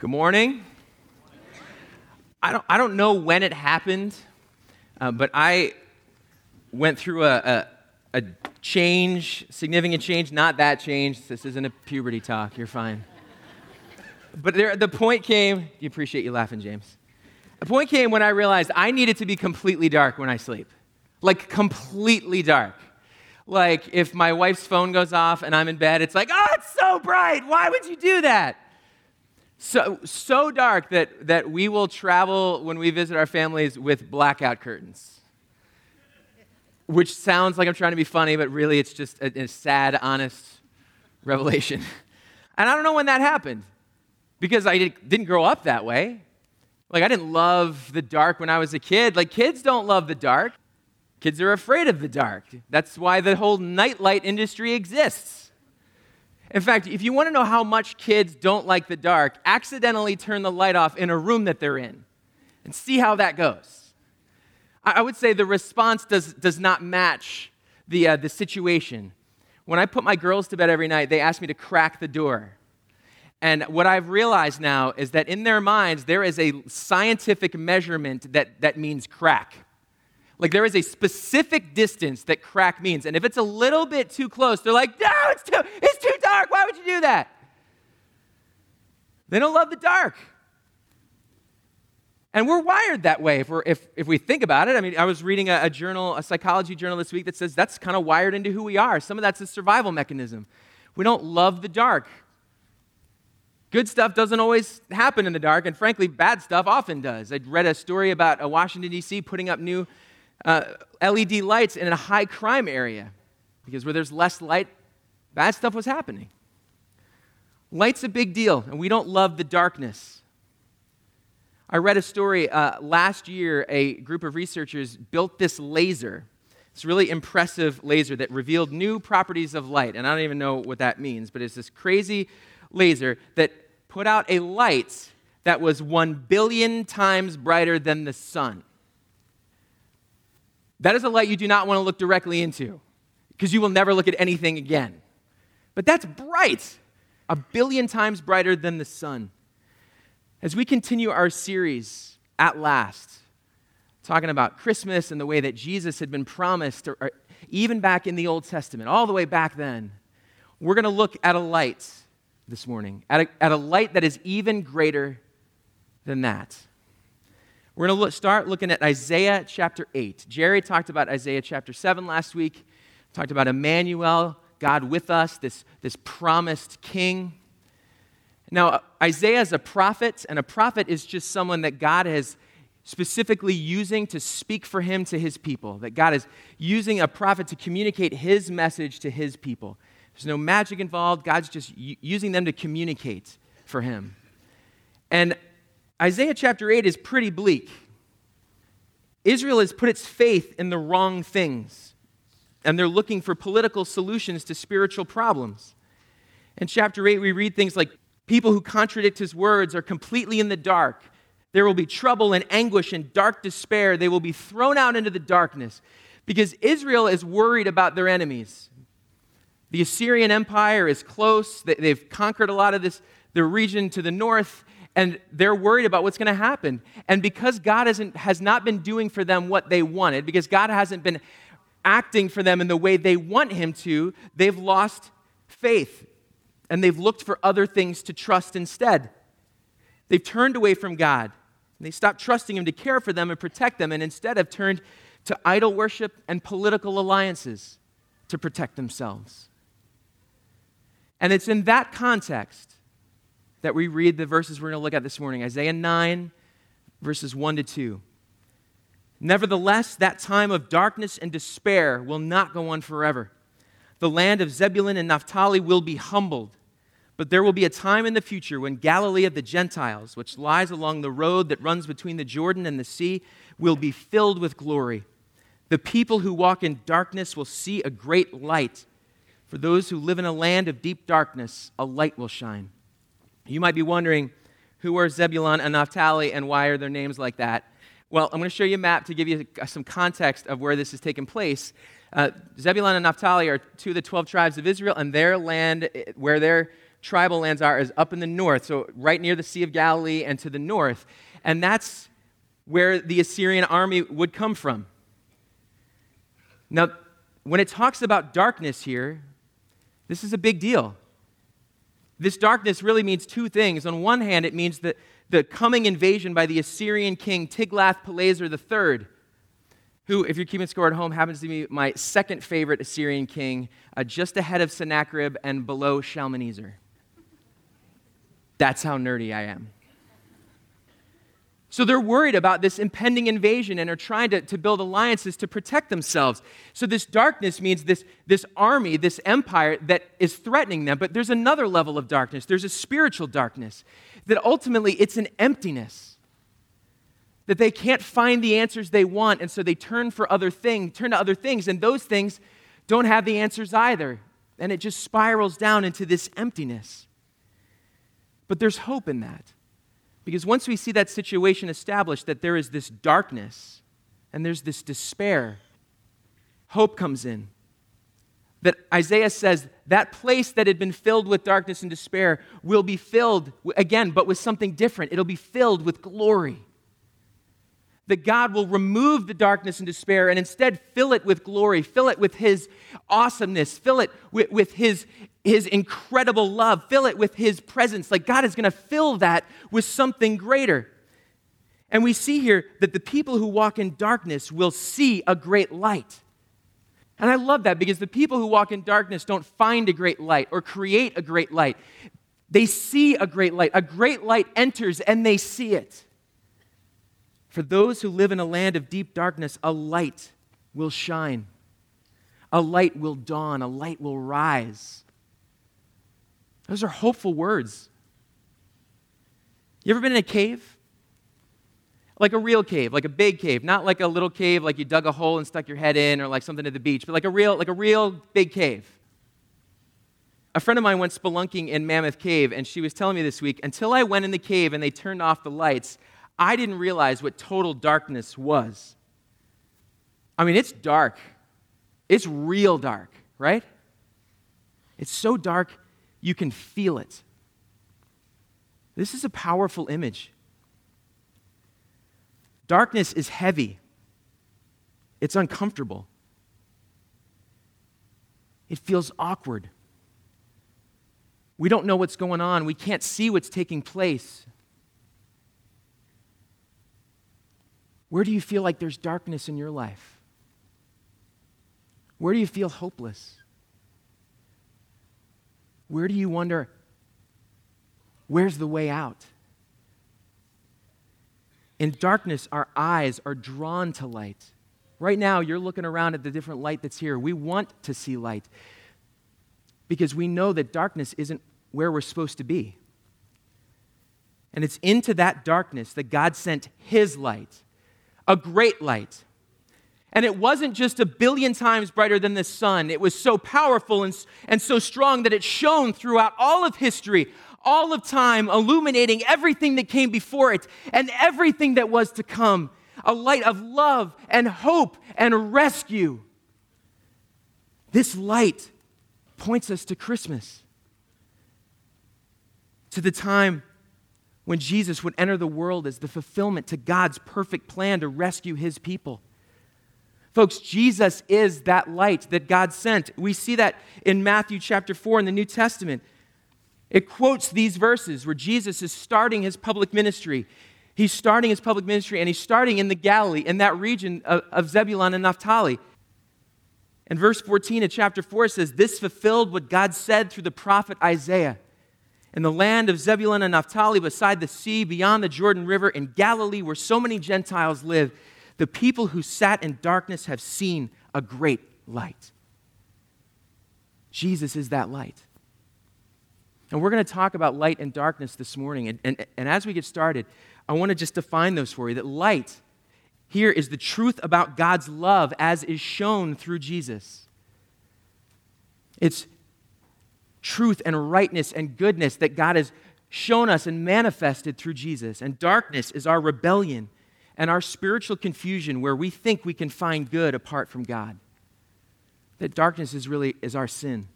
Good morning. I don't, I don't know when it happened, uh, but I went through a, a, a change, significant change, not that change. This isn't a puberty talk. You're fine. But there, the point came, you appreciate you laughing, James. The point came when I realized I needed to be completely dark when I sleep. Like, completely dark. Like, if my wife's phone goes off and I'm in bed, it's like, oh, it's so bright. Why would you do that? So, so dark that, that we will travel when we visit our families with blackout curtains. Which sounds like I'm trying to be funny, but really it's just a, a sad, honest revelation. And I don't know when that happened because I didn't grow up that way. Like, I didn't love the dark when I was a kid. Like, kids don't love the dark. Kids are afraid of the dark. That's why the whole nightlight industry exists. In fact, if you want to know how much kids don't like the dark, accidentally turn the light off in a room that they're in and see how that goes. I would say the response does, does not match the, uh, the situation. When I put my girls to bed every night, they ask me to crack the door. And what I've realized now is that in their minds, there is a scientific measurement that, that means crack. Like there is a specific distance that crack means. And if it's a little bit too close, they're like, no, it's too, it's too dark. Why would you do that? They don't love the dark. And we're wired that way if, we're, if, if we think about it. I mean, I was reading a, a journal, a psychology journal this week that says that's kind of wired into who we are. Some of that's a survival mechanism. We don't love the dark. Good stuff doesn't always happen in the dark, and frankly, bad stuff often does. I read a story about a Washington, D.C. putting up new uh, LED lights in a high crime area because where there's less light, bad stuff was happening. Light's a big deal, and we don't love the darkness. I read a story uh, last year, a group of researchers built this laser. It's really impressive laser that revealed new properties of light. And I don't even know what that means, but it's this crazy laser that put out a light that was one billion times brighter than the sun. That is a light you do not want to look directly into because you will never look at anything again. But that's bright, a billion times brighter than the sun. As we continue our series, At Last, talking about Christmas and the way that Jesus had been promised, or, even back in the Old Testament, all the way back then, we're going to look at a light this morning, at a, at a light that is even greater than that. We're going to look, start looking at Isaiah chapter 8. Jerry talked about Isaiah chapter 7 last week, talked about Emmanuel, God with us, this, this promised king. Now, uh, Isaiah is a prophet, and a prophet is just someone that God has specifically using to speak for him to his people, that God is using a prophet to communicate his message to his people. There's no magic involved. God's just using them to communicate for him. And Isaiah chapter 8 is pretty bleak. Israel has put its faith in the wrong things, and they're looking for political solutions to spiritual problems. In chapter 8, we read things like people who contradict his words are completely in the dark. There will be trouble and anguish and dark despair. They will be thrown out into the darkness because Israel is worried about their enemies. The Assyrian Empire is close. They've conquered a lot of this, the region to the north, and they're worried about what's going to happen. And because God hasn't, has not been doing for them what they wanted, because God hasn't been acting for them in the way they want Him to, they've lost faith and they've looked for other things to trust instead. They've turned away from God. They stopped trusting Him to care for them and protect them, and instead have turned to idol worship and political alliances to protect themselves. And it's in that context that we read the verses we're going to look at this morning Isaiah 9, verses 1 to 2. Nevertheless, that time of darkness and despair will not go on forever. The land of Zebulun and Naphtali will be humbled, but there will be a time in the future when Galilee of the Gentiles, which lies along the road that runs between the Jordan and the sea, will be filled with glory. The people who walk in darkness will see a great light. For those who live in a land of deep darkness, a light will shine. You might be wondering who are Zebulun and Naphtali and why are their names like that? Well, I'm going to show you a map to give you some context of where this is taking place. Uh, Zebulun and Naphtali are two of the 12 tribes of Israel, and their land, where they're tribal lands are is up in the north, so right near the Sea of Galilee and to the north. And that's where the Assyrian army would come from. Now, when it talks about darkness here, this is a big deal. This darkness really means two things. On one hand, it means that the coming invasion by the Assyrian king Tiglath-Pileser III, who, if you're keeping score at home, happens to be my second favorite Assyrian king, uh, just ahead of Sennacherib and below Shalmaneser. That's how nerdy I am. So they're worried about this impending invasion and are trying to, to build alliances to protect themselves. So this darkness means this, this army, this empire that is threatening them. But there's another level of darkness. There's a spiritual darkness that ultimately it's an emptiness. That they can't find the answers they want, and so they turn for other things, turn to other things, and those things don't have the answers either. And it just spirals down into this emptiness. But there's hope in that. Because once we see that situation established, that there is this darkness and there's this despair, hope comes in. That Isaiah says that place that had been filled with darkness and despair will be filled again, but with something different. It'll be filled with glory that God will remove the darkness and despair and instead fill it with glory, fill it with His awesomeness, fill it with, with His, His incredible love, fill it with His presence. Like God is going to fill that with something greater. And we see here that the people who walk in darkness will see a great light. And I love that because the people who walk in darkness don't find a great light or create a great light. They see a great light. A great light enters and they see it. For those who live in a land of deep darkness, a light will shine. A light will dawn. A light will rise. Those are hopeful words. You ever been in a cave? Like a real cave, like a big cave, not like a little cave like you dug a hole and stuck your head in or like something at the beach, but like a real like a real big cave. A friend of mine went spelunking in Mammoth Cave and she was telling me this week, until I went in the cave and they turned off the lights, I didn't realize what total darkness was. I mean, it's dark. It's real dark, right? It's so dark you can feel it. This is a powerful image. Darkness is heavy, it's uncomfortable, it feels awkward. We don't know what's going on, we can't see what's taking place. Where do you feel like there's darkness in your life? Where do you feel hopeless? Where do you wonder, where's the way out? In darkness, our eyes are drawn to light. Right now, you're looking around at the different light that's here. We want to see light because we know that darkness isn't where we're supposed to be. And it's into that darkness that God sent His light a great light. And it wasn't just a billion times brighter than the sun. It was so powerful and, and so strong that it shone throughout all of history, all of time, illuminating everything that came before it and everything that was to come. A light of love and hope and rescue. This light points us to Christmas, to the time when Jesus would enter the world as the fulfillment to God's perfect plan to rescue his people. Folks, Jesus is that light that God sent. We see that in Matthew chapter 4 in the New Testament. It quotes these verses where Jesus is starting his public ministry. He's starting his public ministry and he's starting in the Galilee, in that region of, of Zebulun and Naphtali. And verse 14 of chapter 4 says, This fulfilled what God said through the prophet Isaiah in the land of Zebulun and Naphtali, beside the sea, beyond the Jordan River, in Galilee, where so many Gentiles live, the people who sat in darkness have seen a great light. Jesus is that light. And we're going to talk about light and darkness this morning. And, and, and as we get started, I want to just define those for you that light here is the truth about God's love as is shown through Jesus. It's truth and rightness and goodness that God has shown us and manifested through Jesus. And darkness is our rebellion and our spiritual confusion where we think we can find good apart from God. That darkness is really is our sin.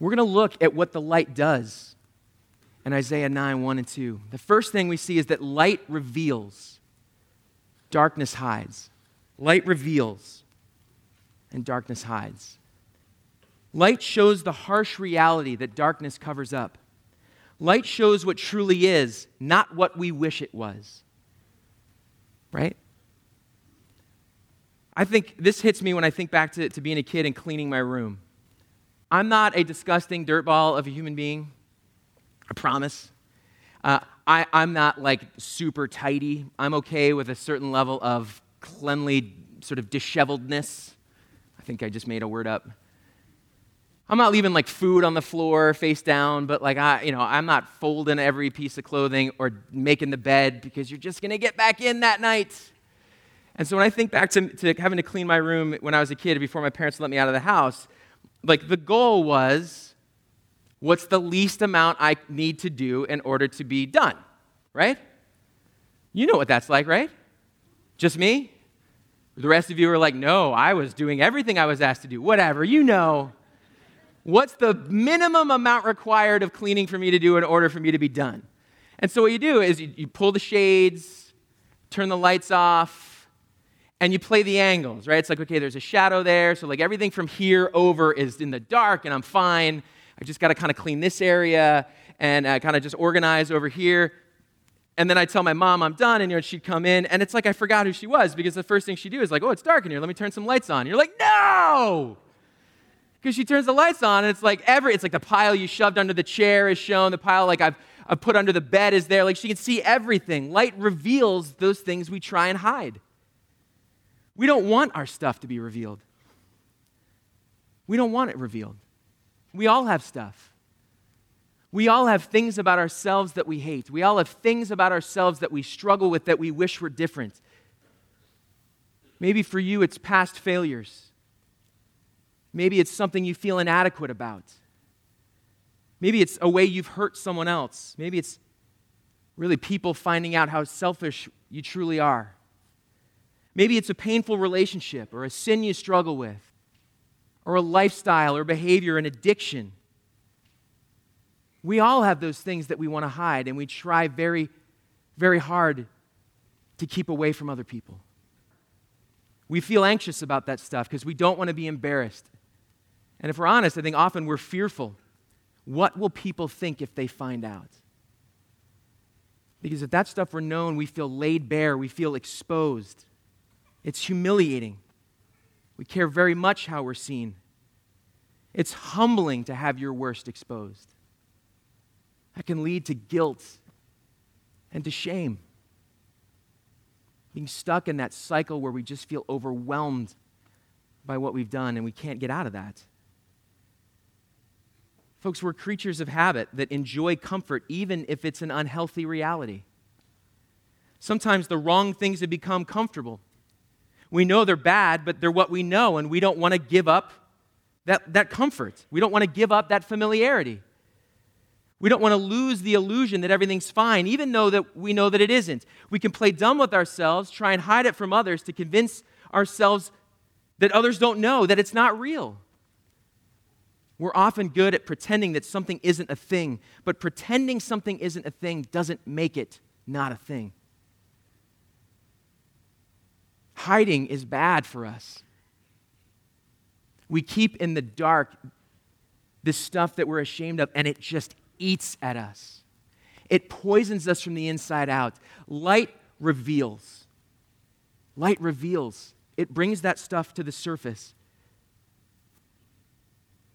We're going to look at what the light does in Isaiah 9 1 and 2. The first thing we see is that light reveals, darkness hides. Light reveals, and darkness hides. Light shows the harsh reality that darkness covers up. Light shows what truly is, not what we wish it was. Right? I think this hits me when I think back to, to being a kid and cleaning my room. I'm not a disgusting dirtball of a human being. I promise. Uh, I, I'm not like super tidy. I'm okay with a certain level of cleanly sort of disheveledness. I think I just made a word up. I'm not leaving like food on the floor face down, but like I, you know, I'm not folding every piece of clothing or making the bed because you're just gonna get back in that night. And so when I think back to, to having to clean my room when I was a kid before my parents let me out of the house, like the goal was what's the least amount I need to do in order to be done, right? You know what that's like, right? Just me? The rest of you are like, no, I was doing everything I was asked to do. Whatever, you know. What's the minimum amount required of cleaning for me to do in order for me to be done? And so what you do is you, you pull the shades, turn the lights off, and you play the angles, right? It's like, okay, there's a shadow there, so like everything from here over is in the dark, and I'm fine. I just got to kind of clean this area and uh, kind of just organize over here. And then I tell my mom I'm done, and you know, she'd come in, and it's like I forgot who she was because the first thing she'd do is like, oh, it's dark in here. Let me turn some lights on. You're like, no! Because she turns the lights on, and it's like every, it's like the pile you shoved under the chair is shown, the pile like I've, I've put under the bed is there. Like she can see everything. Light reveals those things we try and hide. We don't want our stuff to be revealed. We don't want it revealed. We all have stuff. We all have things about ourselves that we hate. We all have things about ourselves that we struggle with that we wish were different. Maybe for you, it's past failures. Maybe it's something you feel inadequate about. Maybe it's a way you've hurt someone else. Maybe it's really people finding out how selfish you truly are. Maybe it's a painful relationship or a sin you struggle with, or a lifestyle or behavior, an addiction. We all have those things that we want to hide, and we try very, very hard to keep away from other people. We feel anxious about that stuff because we don't want to be embarrassed. And if we're honest, I think often we're fearful. What will people think if they find out? Because if that stuff were known, we feel laid bare, we feel exposed. It's humiliating. We care very much how we're seen. It's humbling to have your worst exposed. That can lead to guilt and to shame. Being stuck in that cycle where we just feel overwhelmed by what we've done and we can't get out of that. Folks, we're creatures of habit that enjoy comfort even if it's an unhealthy reality. Sometimes the wrong things have become comfortable. We know they're bad, but they're what we know, and we don't want to give up that, that comfort. We don't want to give up that familiarity. We don't want to lose the illusion that everything's fine, even though that we know that it isn't. We can play dumb with ourselves, try and hide it from others to convince ourselves that others don't know, that it's not real. We're often good at pretending that something isn't a thing, but pretending something isn't a thing doesn't make it not a thing. Hiding is bad for us. We keep in the dark the stuff that we're ashamed of, and it just eats at us. It poisons us from the inside out. Light reveals. Light reveals. It brings that stuff to the surface.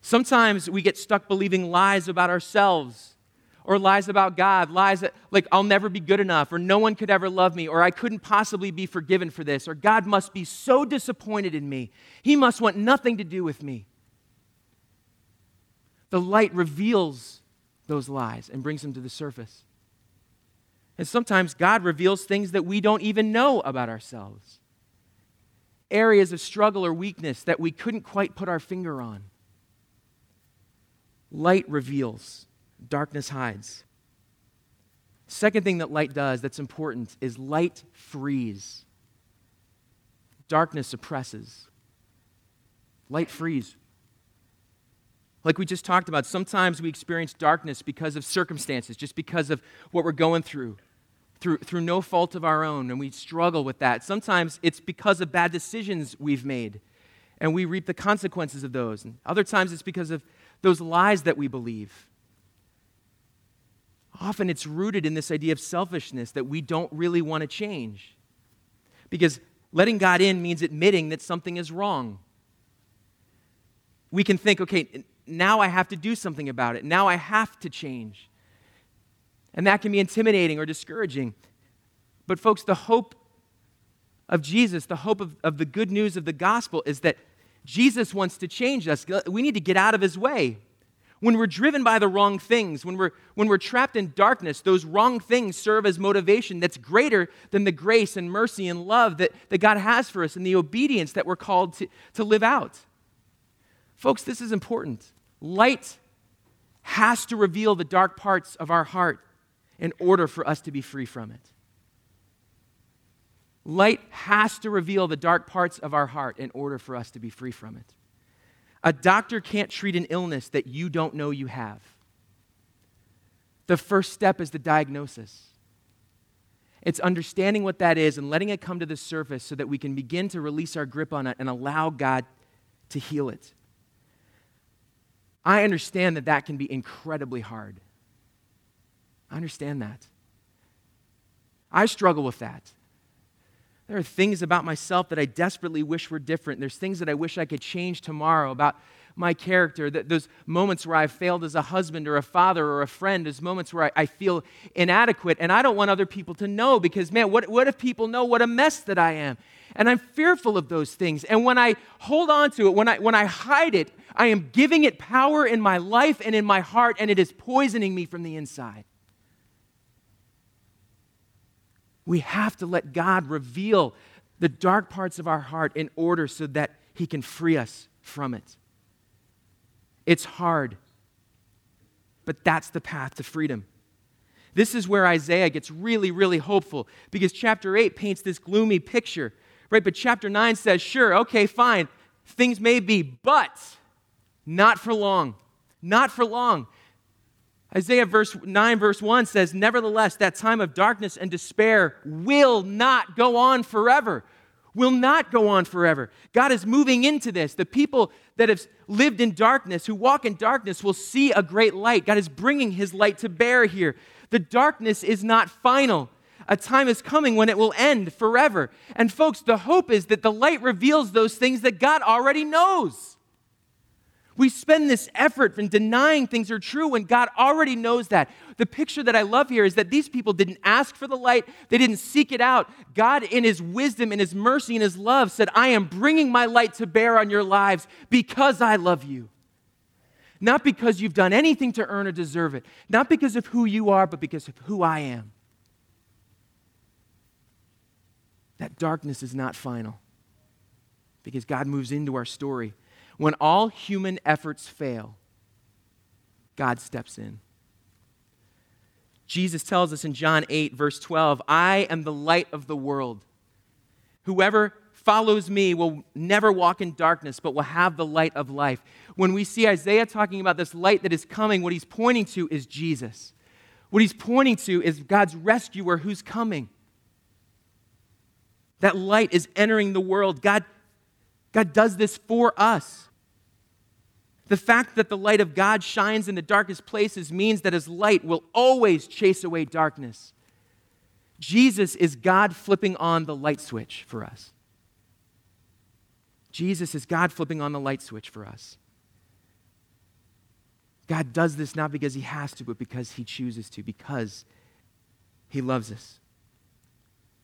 Sometimes we get stuck believing lies about ourselves or lies about God, lies that, like, I'll never be good enough, or no one could ever love me, or I couldn't possibly be forgiven for this, or God must be so disappointed in me. He must want nothing to do with me. The light reveals those lies and brings them to the surface. And sometimes God reveals things that we don't even know about ourselves areas of struggle or weakness that we couldn't quite put our finger on. Light reveals darkness hides. Second thing that light does that's important is light frees. Darkness suppresses. Light frees. Like we just talked about, sometimes we experience darkness because of circumstances, just because of what we're going through, through, through no fault of our own, and we struggle with that. Sometimes it's because of bad decisions we've made, and we reap the consequences of those. And other times it's because of those lies that we believe. Often it's rooted in this idea of selfishness that we don't really want to change. Because letting God in means admitting that something is wrong. We can think, okay, now I have to do something about it. Now I have to change. And that can be intimidating or discouraging. But, folks, the hope of Jesus, the hope of, of the good news of the gospel is that Jesus wants to change us. We need to get out of his way. When we're driven by the wrong things, when we're, when we're trapped in darkness, those wrong things serve as motivation that's greater than the grace and mercy and love that, that God has for us and the obedience that we're called to, to live out. Folks, this is important. Light has to reveal the dark parts of our heart in order for us to be free from it. Light has to reveal the dark parts of our heart in order for us to be free from it. A doctor can't treat an illness that you don't know you have. The first step is the diagnosis. It's understanding what that is and letting it come to the surface so that we can begin to release our grip on it and allow God to heal it. I understand that that can be incredibly hard. I understand that. I struggle with that. There are things about myself that I desperately wish were different. There's things that I wish I could change tomorrow about my character. That those moments where I've failed as a husband or a father or a friend, those moments where I, I feel inadequate. And I don't want other people to know because, man, what, what if people know what a mess that I am? And I'm fearful of those things. And when I hold on to it, when I, when I hide it, I am giving it power in my life and in my heart, and it is poisoning me from the inside. We have to let God reveal the dark parts of our heart in order so that He can free us from it. It's hard, but that's the path to freedom. This is where Isaiah gets really, really hopeful because chapter 8 paints this gloomy picture, right? But chapter 9 says, sure, okay, fine, things may be, but not for long. Not for long. Isaiah verse 9, verse 1 says, Nevertheless, that time of darkness and despair will not go on forever. Will not go on forever. God is moving into this. The people that have lived in darkness, who walk in darkness, will see a great light. God is bringing his light to bear here. The darkness is not final. A time is coming when it will end forever. And, folks, the hope is that the light reveals those things that God already knows. We spend this effort in denying things are true when God already knows that. The picture that I love here is that these people didn't ask for the light, they didn't seek it out. God, in His wisdom, in His mercy, in His love, said, I am bringing my light to bear on your lives because I love you. Not because you've done anything to earn or deserve it, not because of who you are, but because of who I am. That darkness is not final because God moves into our story when all human efforts fail, God steps in. Jesus tells us in John 8, verse 12, I am the light of the world. Whoever follows me will never walk in darkness, but will have the light of life. When we see Isaiah talking about this light that is coming, what he's pointing to is Jesus. What he's pointing to is God's rescuer who's coming. That light is entering the world. God God does this for us. The fact that the light of God shines in the darkest places means that his light will always chase away darkness. Jesus is God flipping on the light switch for us. Jesus is God flipping on the light switch for us. God does this not because he has to, but because he chooses to, because he loves us.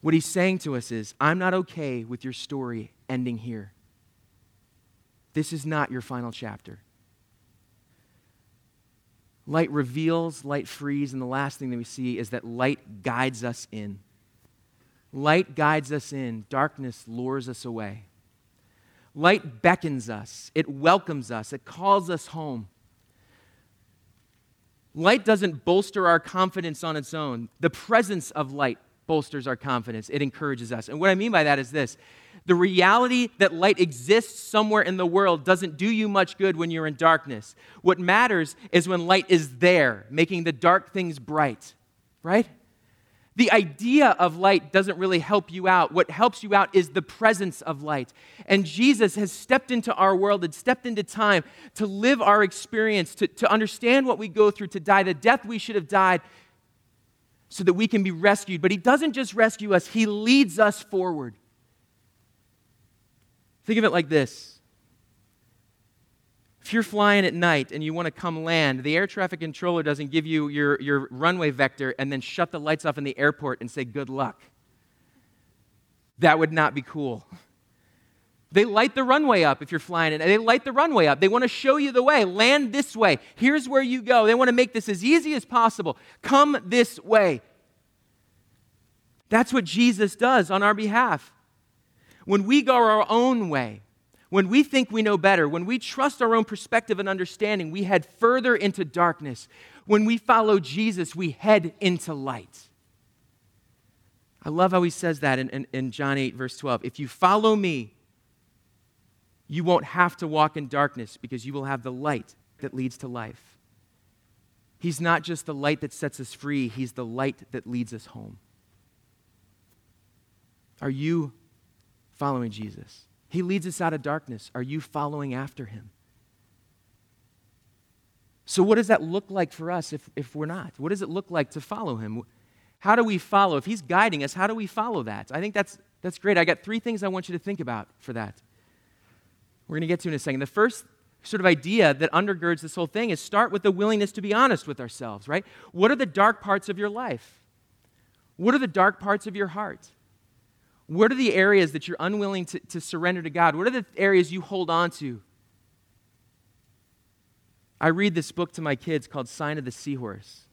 What he's saying to us is, I'm not okay with your story ending here. This is not your final chapter. Light reveals, light frees, and the last thing that we see is that light guides us in. Light guides us in, darkness lures us away. Light beckons us, it welcomes us, it calls us home. Light doesn't bolster our confidence on its own. The presence of light bolsters our confidence, it encourages us. And what I mean by that is this The reality that light exists somewhere in the world doesn't do you much good when you're in darkness. What matters is when light is there, making the dark things bright, right? The idea of light doesn't really help you out. What helps you out is the presence of light. And Jesus has stepped into our world and stepped into time to live our experience, to, to understand what we go through, to die the death we should have died, so that we can be rescued. But He doesn't just rescue us, He leads us forward. Think of it like this if you're flying at night and you want to come land, the air traffic controller doesn't give you your, your runway vector and then shut the lights off in the airport and say, good luck. That would not be cool. They light the runway up if you're flying it. They light the runway up. They want to show you the way. Land this way. Here's where you go. They want to make this as easy as possible. Come this way. That's what Jesus does on our behalf. When we go our own way, when we think we know better, when we trust our own perspective and understanding, we head further into darkness. When we follow Jesus, we head into light. I love how he says that in, in, in, John 8, verse 12. If you follow me, you won't have to walk in darkness because you will have the light that leads to life. He's not just the light that sets us free, he's the light that leads us home. Are you following Jesus? He leads us out of darkness. Are you following after him? So, what does that look like for us if, if we're not? What does it look like to follow him? How do we follow? If he's guiding us, how do we follow that? I think that's, that's great. I got three things I want you to think about for that. We're going to get to in a second. The first sort of idea that undergirds this whole thing is start with the willingness to be honest with ourselves, right? What are the dark parts of your life? What are the dark parts of your heart? What are the areas that you're unwilling to, to surrender to God? What are the areas you hold on to? I read this book to my kids called Sign of the Seahorse.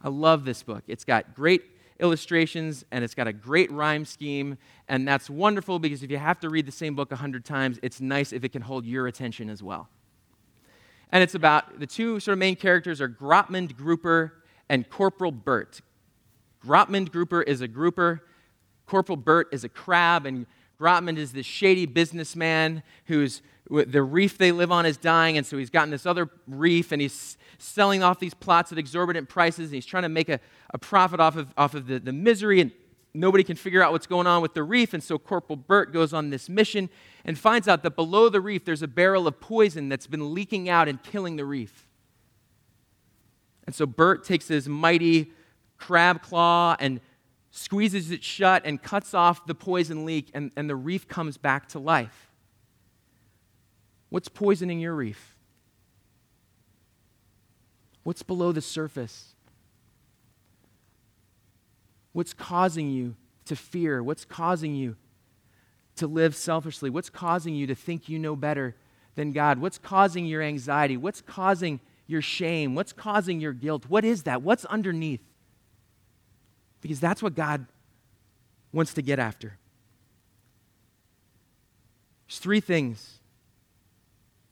I love this book. It's got great illustrations and it's got a great rhyme scheme, and that's wonderful because if you have to read the same book a hundred times, it's nice if it can hold your attention as well. And it's about the two sort of main characters are Grotmund Grouper and Corporal Bert. Grotmund Grouper is a grouper Corporal Bert is a crab, and Grotman is this shady businessman who's the reef they live on is dying, and so he's gotten this other reef, and he's selling off these plots at exorbitant prices, and he's trying to make a, a profit off of, off of the, the misery, and nobody can figure out what's going on with the reef, and so Corporal Bert goes on this mission and finds out that below the reef there's a barrel of poison that's been leaking out and killing the reef. And so Bert takes his mighty crab claw and squeezes it shut and cuts off the poison leak, and, and the reef comes back to life. What's poisoning your reef? What's below the surface? What's causing you to fear? What's causing you to live selfishly? What's causing you to think you know better than God? What's causing your anxiety? What's causing your shame? What's causing your guilt? What is that? What's underneath? Because that's what God wants to get after. There's three things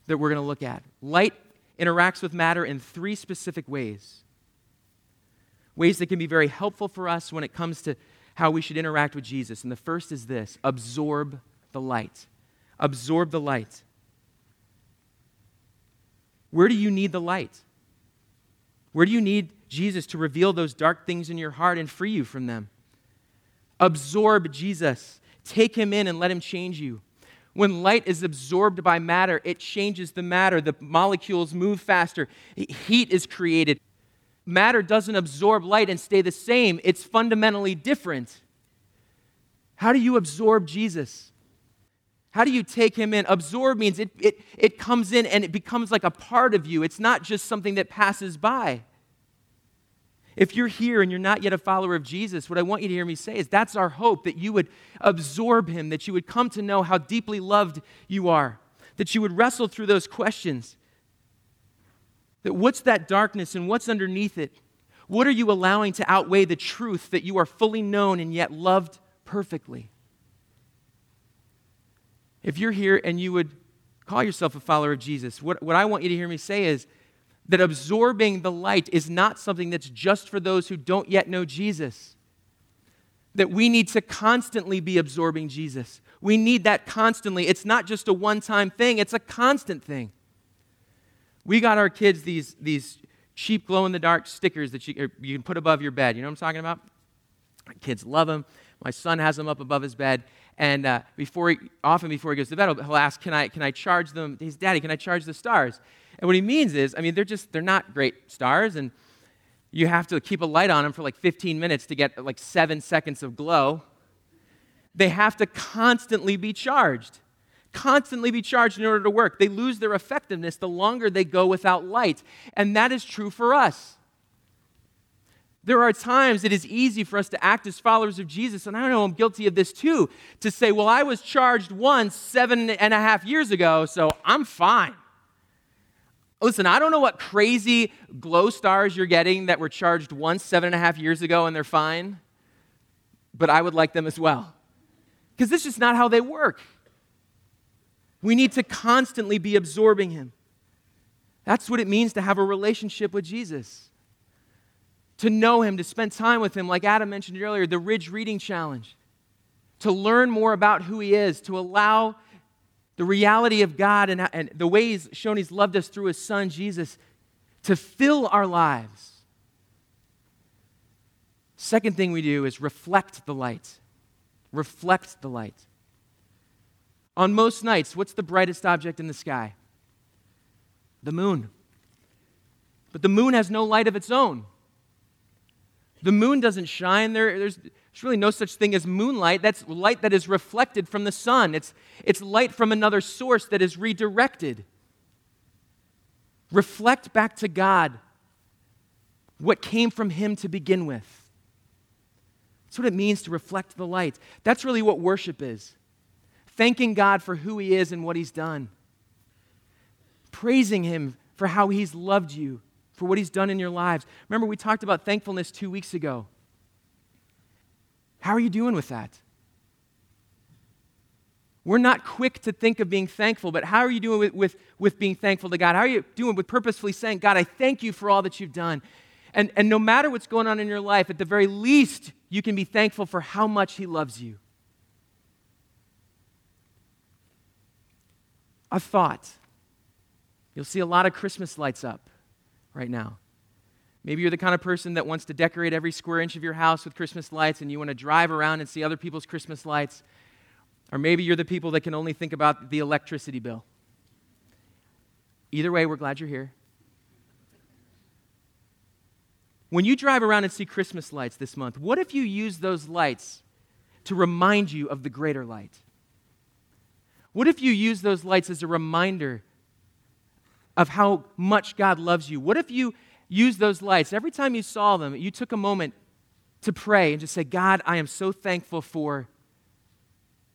that we're going to look at. Light interacts with matter in three specific ways. Ways that can be very helpful for us when it comes to how we should interact with Jesus. And the first is this absorb the light. Absorb the light. Where do you need the light? Where do you need Jesus to reveal those dark things in your heart and free you from them. Absorb Jesus. Take him in and let him change you. When light is absorbed by matter, it changes the matter. The molecules move faster, heat is created. Matter doesn't absorb light and stay the same, it's fundamentally different. How do you absorb Jesus? How do you take him in? Absorb means it, it, it comes in and it becomes like a part of you. It's not just something that passes by. If you're here and you're not yet a follower of Jesus, what I want you to hear me say is that's our hope that you would absorb him, that you would come to know how deeply loved you are, that you would wrestle through those questions. That what's that darkness and what's underneath it? What are you allowing to outweigh the truth that you are fully known and yet loved perfectly? If you're here and you would call yourself a follower of Jesus, what, what I want you to hear me say is that absorbing the light is not something that's just for those who don't yet know Jesus. That we need to constantly be absorbing Jesus. We need that constantly. It's not just a one time thing, it's a constant thing. We got our kids these, these cheap glow in the dark stickers that you, er, you can put above your bed. You know what I'm talking about? My kids love them. My son has them up above his bed. And uh, before he, often before he goes to bed, he'll ask, can I, can I charge them? He's, Daddy, can I charge the stars? And what he means is, I mean, they're just, they're not great stars. And you have to keep a light on them for like 15 minutes to get like seven seconds of glow. They have to constantly be charged, constantly be charged in order to work. They lose their effectiveness the longer they go without light. And that is true for us. There are times it is easy for us to act as followers of Jesus, and I know I'm guilty of this too, to say, well, I was charged once seven and a half years ago, so I'm fine. Listen, I don't know what crazy glow stars you're getting that were charged once seven and a half years ago and they're fine, but I would like them as well. Because this is not how they work. We need to constantly be absorbing Him. That's what it means to have a relationship with Jesus. To know Him, to spend time with Him, like Adam mentioned earlier, the Ridge Reading Challenge. To learn more about who He is, to allow the reality of God and, and the way He's shown He's loved us through His Son, Jesus, to fill our lives. Second thing we do is reflect the light. Reflect the light. On most nights, what's the brightest object in the sky? The moon. But the moon has no light of its own. The moon doesn't shine. There, there's, there's really no such thing as moonlight. That's light that is reflected from the sun, it's, it's light from another source that is redirected. Reflect back to God what came from Him to begin with. That's what it means to reflect the light. That's really what worship is thanking God for who He is and what He's done, praising Him for how He's loved you, for what He's done in your lives. Remember, we talked about thankfulness two weeks ago. How are you doing with that? We're not quick to think of being thankful, but how are you doing with, with, with, being thankful to God? How are you doing with purposefully saying, God, I thank you for all that you've done? And, and no matter what's going on in your life, at the very least, you can be thankful for how much He loves you. A thought. You'll see a lot of Christmas lights up right now. Maybe you're the kind of person that wants to decorate every square inch of your house with Christmas lights and you want to drive around and see other people's Christmas lights. Or maybe you're the people that can only think about the electricity bill. Either way, we're glad you're here. When you drive around and see Christmas lights this month, what if you use those lights to remind you of the greater light? What if you use those lights as a reminder of how much God loves you? What if you used those lights. Every time you saw them, you took a moment to pray and just say, God, I am so thankful for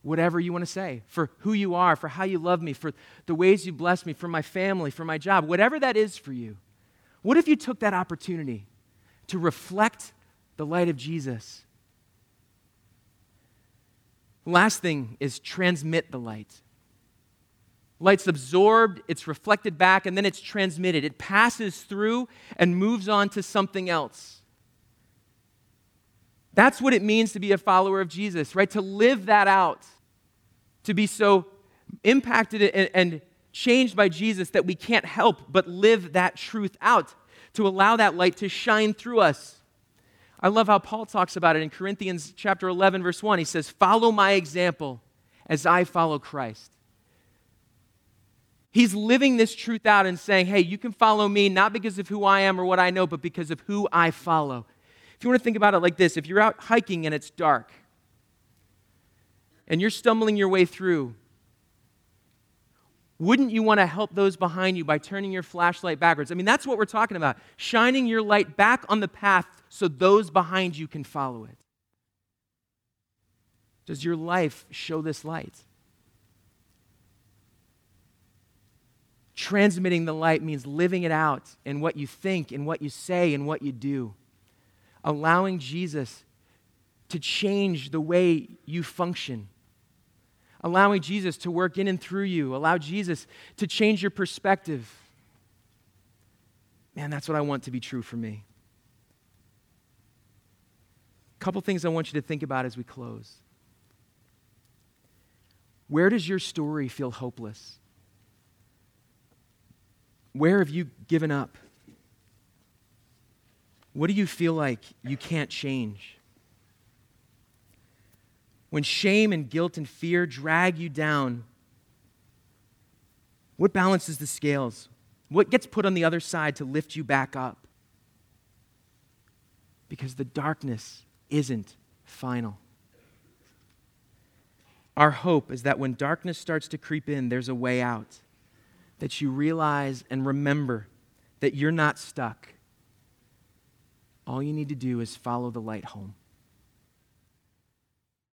whatever you want to say, for who you are, for how you love me, for the ways you bless me, for my family, for my job, whatever that is for you. What if you took that opportunity to reflect the light of Jesus? Last thing is transmit the light. Light's absorbed, it's reflected back, and then it's transmitted. It passes through and moves on to something else. That's what it means to be a follower of Jesus, right? To live that out, to be so impacted and, changed by Jesus that we can't help but live that truth out, to allow that light to shine through us. I love how Paul talks about it in Corinthians chapter 11 verse 1. He says, "Follow my example as I follow Christ." He's living this truth out and saying, hey, you can follow me not because of who I am or what I know, but because of who I follow. If you want to think about it like this if you're out hiking and it's dark and you're stumbling your way through, wouldn't you want to help those behind you by turning your flashlight backwards? I mean, that's what we're talking about shining your light back on the path so those behind you can follow it. Does your life show this light? Transmitting the light means living it out in what you think, in what you say, in what you do. Allowing Jesus to change the way you function. Allowing Jesus to work in and through you. Allow Jesus to change your perspective. Man, that's what I want to be true for me. A couple things I want you to think about as we close. Where does your story feel hopeless? Where have you given up? What do you feel like you can't change? When shame and guilt and fear drag you down, what balances the scales? What gets put on the other side to lift you back up? Because the darkness isn't final. Our hope is that when darkness starts to creep in, there's a way out. That you realize and remember that you're not stuck. All you need to do is follow the light home.